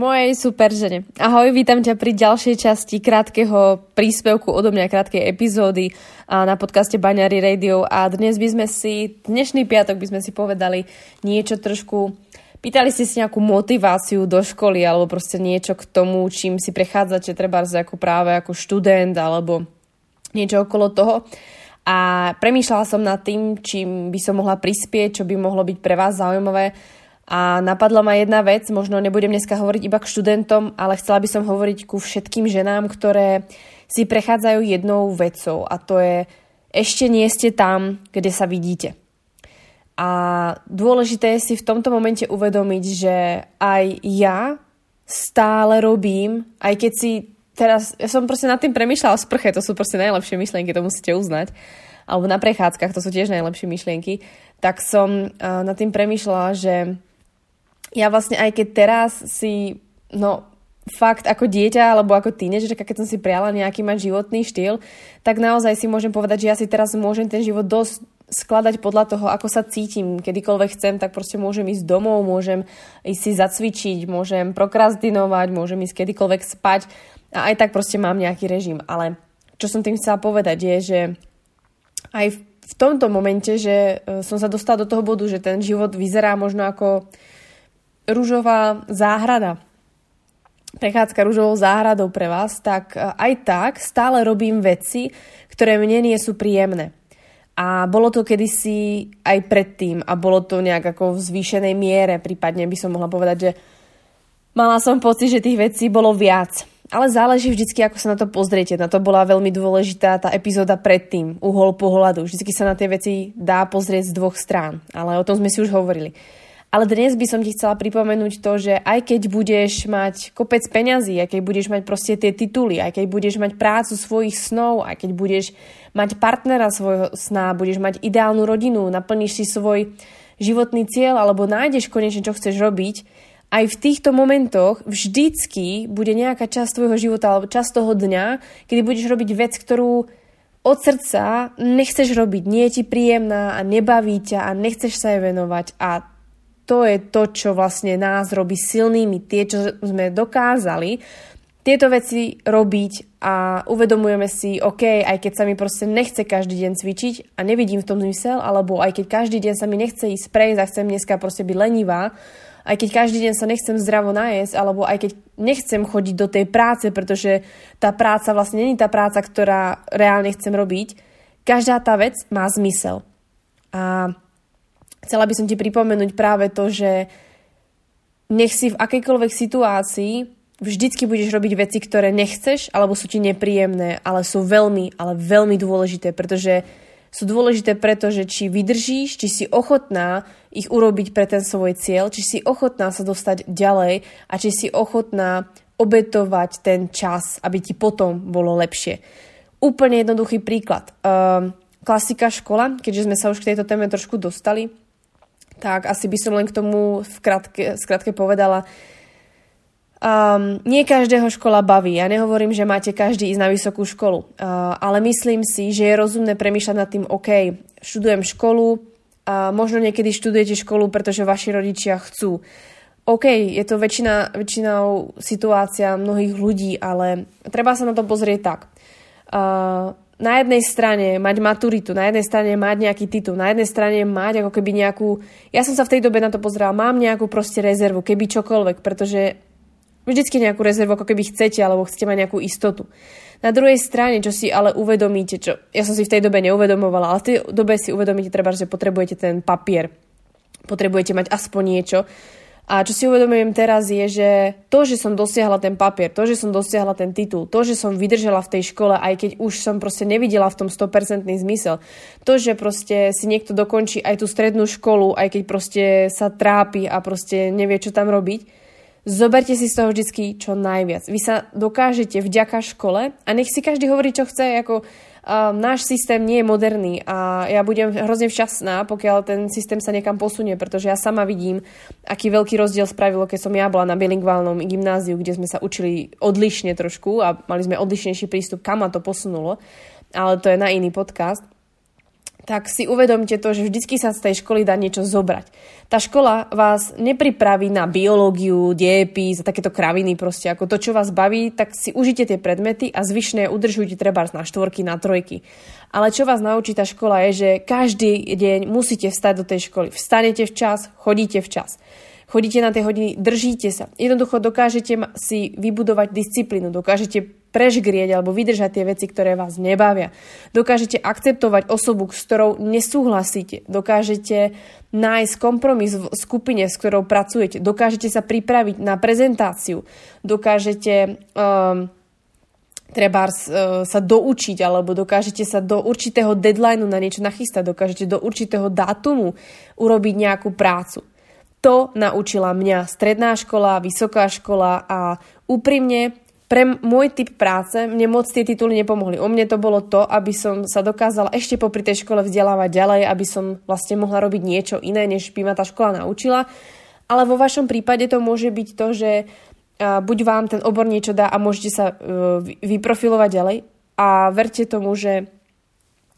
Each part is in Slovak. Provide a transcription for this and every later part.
Mojej super žene. Ahoj, vítam ťa pri ďalšej časti krátkeho príspevku odo mňa, krátkej epizódy na podcaste Baňary Radio a dnes by sme si, dnešný piatok by sme si povedali niečo trošku, pýtali ste si nejakú motiváciu do školy alebo proste niečo k tomu, čím si prechádzate treba ako práve ako študent alebo niečo okolo toho. A premýšľala som nad tým, čím by som mohla prispieť, čo by mohlo byť pre vás zaujímavé a napadla ma jedna vec, možno nebudem dneska hovoriť iba k študentom, ale chcela by som hovoriť ku všetkým ženám, ktoré si prechádzajú jednou vecou a to je ešte nie ste tam, kde sa vidíte. A dôležité je si v tomto momente uvedomiť, že aj ja stále robím, aj keď si teraz, ja som proste nad tým premyšľala o sprche, to sú proste najlepšie myšlienky, to musíte uznať, alebo na prechádzkach, to sú tiež najlepšie myšlienky, tak som uh, nad tým premyšľala, že ja vlastne aj keď teraz si, no fakt ako dieťa alebo ako tínežerka, keď som si priala nejaký mať životný štýl, tak naozaj si môžem povedať, že ja si teraz môžem ten život dosť skladať podľa toho, ako sa cítim. Kedykoľvek chcem, tak proste môžem ísť domov, môžem ísť si zacvičiť, môžem prokrastinovať, môžem ísť kedykoľvek spať a aj tak proste mám nejaký režim. Ale čo som tým chcela povedať je, že aj v tomto momente, že e, som sa dostala do toho bodu, že ten život vyzerá možno ako rúžová záhrada, prechádzka rúžovou záhradou pre vás, tak e, aj tak stále robím veci, ktoré mne nie sú príjemné. A bolo to kedysi aj predtým a bolo to nejak ako v zvýšenej miere, prípadne by som mohla povedať, že mala som pocit, že tých vecí bolo viac. Ale záleží vždycky, ako sa na to pozriete. Na to bola veľmi dôležitá tá epizóda predtým, uhol pohľadu. Vždycky sa na tie veci dá pozrieť z dvoch strán, ale o tom sme si už hovorili. Ale dnes by som ti chcela pripomenúť to, že aj keď budeš mať kopec peňazí, aj keď budeš mať proste tie tituly, aj keď budeš mať prácu svojich snov, aj keď budeš mať partnera svojho sna, budeš mať ideálnu rodinu, naplníš si svoj životný cieľ alebo nájdeš konečne, čo chceš robiť, aj v týchto momentoch vždycky bude nejaká časť tvojho života alebo časť toho dňa, kedy budeš robiť vec, ktorú od srdca nechceš robiť, nie je ti príjemná a nebaví ťa a nechceš sa jej venovať. A to je to, čo vlastne nás robí silnými, tie, čo sme dokázali tieto veci robiť a uvedomujeme si, OK, aj keď sa mi proste nechce každý deň cvičiť a nevidím v tom zmysel, alebo aj keď každý deň sa mi nechce ísť prejsť a chcem dneska proste byť lenivá, aj keď každý deň sa nechcem zdravo najesť, alebo aj keď nechcem chodiť do tej práce, pretože tá práca vlastne není tá práca, ktorá reálne chcem robiť, každá tá vec má zmysel. A chcela by som ti pripomenúť práve to, že nech si v akejkoľvek situácii vždycky budeš robiť veci, ktoré nechceš alebo sú ti nepríjemné, ale sú veľmi, ale veľmi dôležité, pretože sú dôležité preto, že či vydržíš, či si ochotná ich urobiť pre ten svoj cieľ, či si ochotná sa dostať ďalej a či si ochotná obetovať ten čas, aby ti potom bolo lepšie. Úplne jednoduchý príklad. Um, klasika škola, keďže sme sa už k tejto téme trošku dostali, tak asi by som len k tomu v krátke, skratke povedala, Um, nie každého škola baví. Ja nehovorím, že máte každý ísť na vysokú školu, uh, ale myslím si, že je rozumné premýšľať nad tým, OK, študujem školu, uh, možno niekedy študujete školu, pretože vaši rodičia chcú. OK, je to väčšina, väčšinou situácia mnohých ľudí, ale treba sa na to pozrieť tak. Uh, na jednej strane mať maturitu, na jednej strane mať nejaký titul, na jednej strane mať ako keby nejakú... Ja som sa v tej dobe na to pozerala, mám nejakú proste rezervu, keby čokoľvek, pretože vždycky nejakú rezervu, ako keby chcete, alebo chcete mať nejakú istotu. Na druhej strane, čo si ale uvedomíte, čo ja som si v tej dobe neuvedomovala, ale v tej dobe si uvedomíte treba, že potrebujete ten papier, potrebujete mať aspoň niečo, a čo si uvedomujem teraz je, že to, že som dosiahla ten papier, to, že som dosiahla ten titul, to, že som vydržala v tej škole, aj keď už som proste nevidela v tom 100% zmysel, to, že proste si niekto dokončí aj tú strednú školu, aj keď proste sa trápi a proste nevie, čo tam robiť, zoberte si z toho vždy čo najviac. Vy sa dokážete vďaka škole a nech si každý hovorí, čo chce, ako uh, náš systém nie je moderný a ja budem hrozne šťastná, pokiaľ ten systém sa niekam posunie, pretože ja sama vidím, aký veľký rozdiel spravilo, keď som ja bola na bilingválnom gymnáziu, kde sme sa učili odlišne trošku a mali sme odlišnejší prístup, kam ma to posunulo, ale to je na iný podcast. Tak si uvedomte to, že vždycky sa z tej školy dá niečo zobrať. Tá škola vás nepripraví na biológiu, diepis a takéto kraviny proste, ako to, čo vás baví, tak si užite tie predmety a zvyšné udržujte treba na štvorky, na trojky. Ale čo vás naučí tá škola je, že každý deň musíte vstať do tej školy. Vstanete včas, chodíte včas chodíte na tie hodiny, držíte sa. Jednoducho dokážete si vybudovať disciplínu, dokážete prežgrieť alebo vydržať tie veci, ktoré vás nebavia. Dokážete akceptovať osobu, s ktorou nesúhlasíte. Dokážete nájsť kompromis v skupine, s ktorou pracujete. Dokážete sa pripraviť na prezentáciu. Dokážete um, treba uh, sa doučiť alebo dokážete sa do určitého deadlineu na niečo nachystať, dokážete do určitého dátumu urobiť nejakú prácu. To naučila mňa stredná škola, vysoká škola a úprimne pre môj typ práce mne moc tie tituly nepomohli. O mne to bolo to, aby som sa dokázala ešte popri tej škole vzdelávať ďalej, aby som vlastne mohla robiť niečo iné, než by ma tá škola naučila. Ale vo vašom prípade to môže byť to, že buď vám ten obor niečo dá a môžete sa e, vyprofilovať ďalej. A verte tomu, že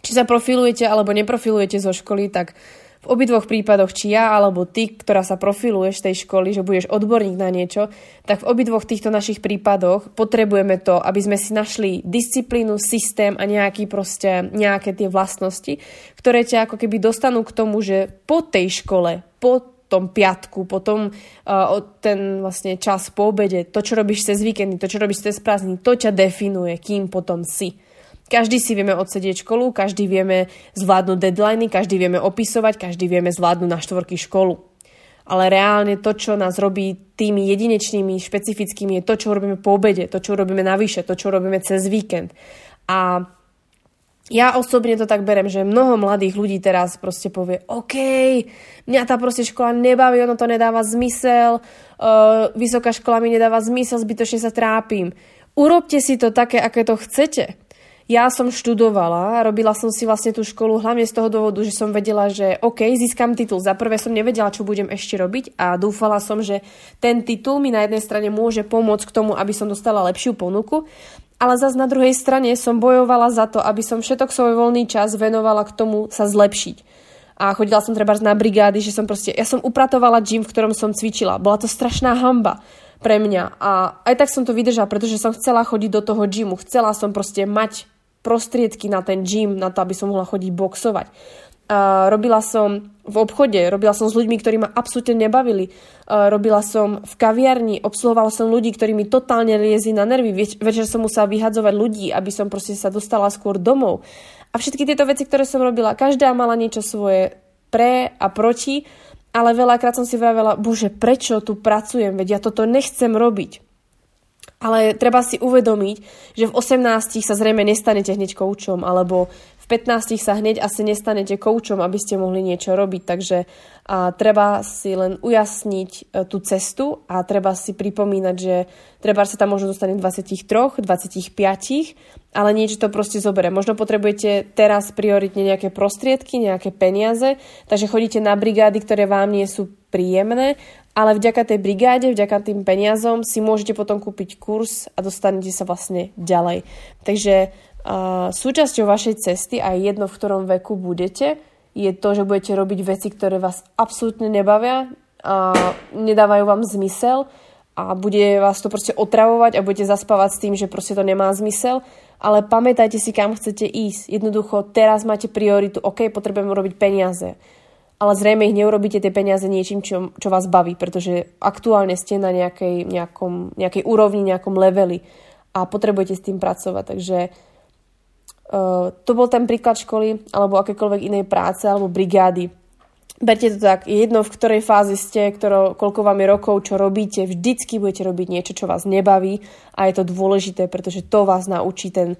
či sa profilujete alebo neprofilujete zo školy, tak v obidvoch prípadoch, či ja alebo ty, ktorá sa profiluješ z tej školy, že budeš odborník na niečo, tak v obidvoch týchto našich prípadoch potrebujeme to, aby sme si našli disciplínu, systém a nejaký proste, nejaké tie vlastnosti, ktoré ťa ako keby dostanú k tomu, že po tej škole, po tom piatku, potom uh, ten vlastne čas po obede, to, čo robíš cez víkendy, to, čo robíš cez prázdniny, to ťa definuje, kým potom si. Každý si vieme odsedieť školu, každý vieme zvládnuť deadliny, každý vieme opisovať, každý vieme zvládnuť na štvorky školu. Ale reálne to, čo nás robí tými jedinečnými, špecifickými, je to, čo robíme po obede, to, čo robíme navyše, to, čo robíme cez víkend. A ja osobne to tak berem, že mnoho mladých ľudí teraz proste povie, OK, mňa tá proste škola nebaví, ono to nedáva zmysel, uh, vysoká škola mi nedáva zmysel, zbytočne sa trápim. Urobte si to také, aké to chcete. Ja som študovala, robila som si vlastne tú školu hlavne z toho dôvodu, že som vedela, že OK, získam titul. Za prvé som nevedela, čo budem ešte robiť a dúfala som, že ten titul mi na jednej strane môže pomôcť k tomu, aby som dostala lepšiu ponuku, ale zase na druhej strane som bojovala za to, aby som všetok svoj voľný čas venovala k tomu sa zlepšiť. A chodila som treba na brigády, že som proste, ja som upratovala gym, v ktorom som cvičila. Bola to strašná hamba pre mňa. A aj tak som to vydržala, pretože som chcela chodiť do toho gymu. Chcela som proste mať prostriedky na ten gym, na to, aby som mohla chodiť boxovať. Uh, robila som v obchode, robila som s ľuďmi, ktorí ma absolútne nebavili. Uh, robila som v kaviarni, obsluhovala som ľudí, ktorí mi totálne liezli na nervy. Več- večer som musela vyhadzovať ľudí, aby som proste sa dostala skôr domov. A všetky tieto veci, ktoré som robila, každá mala niečo svoje pre a proti, ale veľakrát som si vravela, bože, prečo tu pracujem, veď ja toto nechcem robiť. Ale treba si uvedomiť, že v 18 sa zrejme nestanete hneď koučom, alebo v 15 sa hneď asi nestanete koučom, aby ste mohli niečo robiť. Takže a treba si len ujasniť e, tú cestu a treba si pripomínať, že treba sa tam možno dostane 23, 25, ale niečo to proste zoberie. Možno potrebujete teraz prioritne nejaké prostriedky, nejaké peniaze, takže chodíte na brigády, ktoré vám nie sú príjemné ale vďaka tej brigáde, vďaka tým peniazom si môžete potom kúpiť kurz a dostanete sa vlastne ďalej. Takže uh, súčasťou vašej cesty, aj jedno v ktorom veku budete, je to, že budete robiť veci, ktoré vás absolútne nebavia a nedávajú vám zmysel a bude vás to proste otravovať a budete zaspávať s tým, že proste to nemá zmysel, ale pamätajte si, kam chcete ísť. Jednoducho, teraz máte prioritu, OK, potrebujem urobiť peniaze ale zrejme ich neurobíte tie peniaze niečím, čo, čo vás baví, pretože aktuálne ste na nejakej, nejakom, nejakej úrovni, nejakom leveli a potrebujete s tým pracovať. Takže uh, to bol ten príklad školy alebo akékoľvek inej práce alebo brigády. Berte to tak, jedno v ktorej fázi ste, ktorou, koľko vám je rokov, čo robíte, vždycky budete robiť niečo, čo vás nebaví a je to dôležité, pretože to vás naučí ten,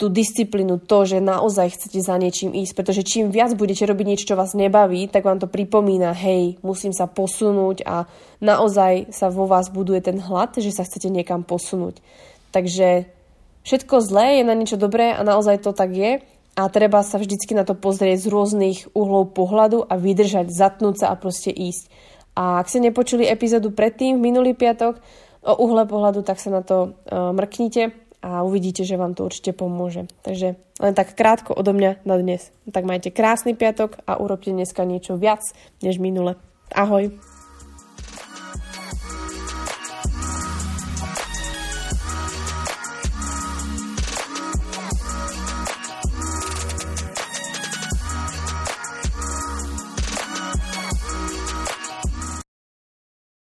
tú disciplínu, to, že naozaj chcete za niečím ísť, pretože čím viac budete robiť niečo, čo vás nebaví, tak vám to pripomína, hej, musím sa posunúť a naozaj sa vo vás buduje ten hlad, že sa chcete niekam posunúť. Takže všetko zlé je na niečo dobré a naozaj to tak je a treba sa vždycky na to pozrieť z rôznych uhlov pohľadu a vydržať, zatnúť sa a proste ísť. A ak ste nepočuli epizódu predtým, minulý piatok, o uhle pohľadu, tak sa na to uh, mrknite a uvidíte, že vám to určite pomôže. Takže len tak krátko odo mňa na dnes. Tak majte krásny piatok a urobte dneska niečo viac než minule. Ahoj!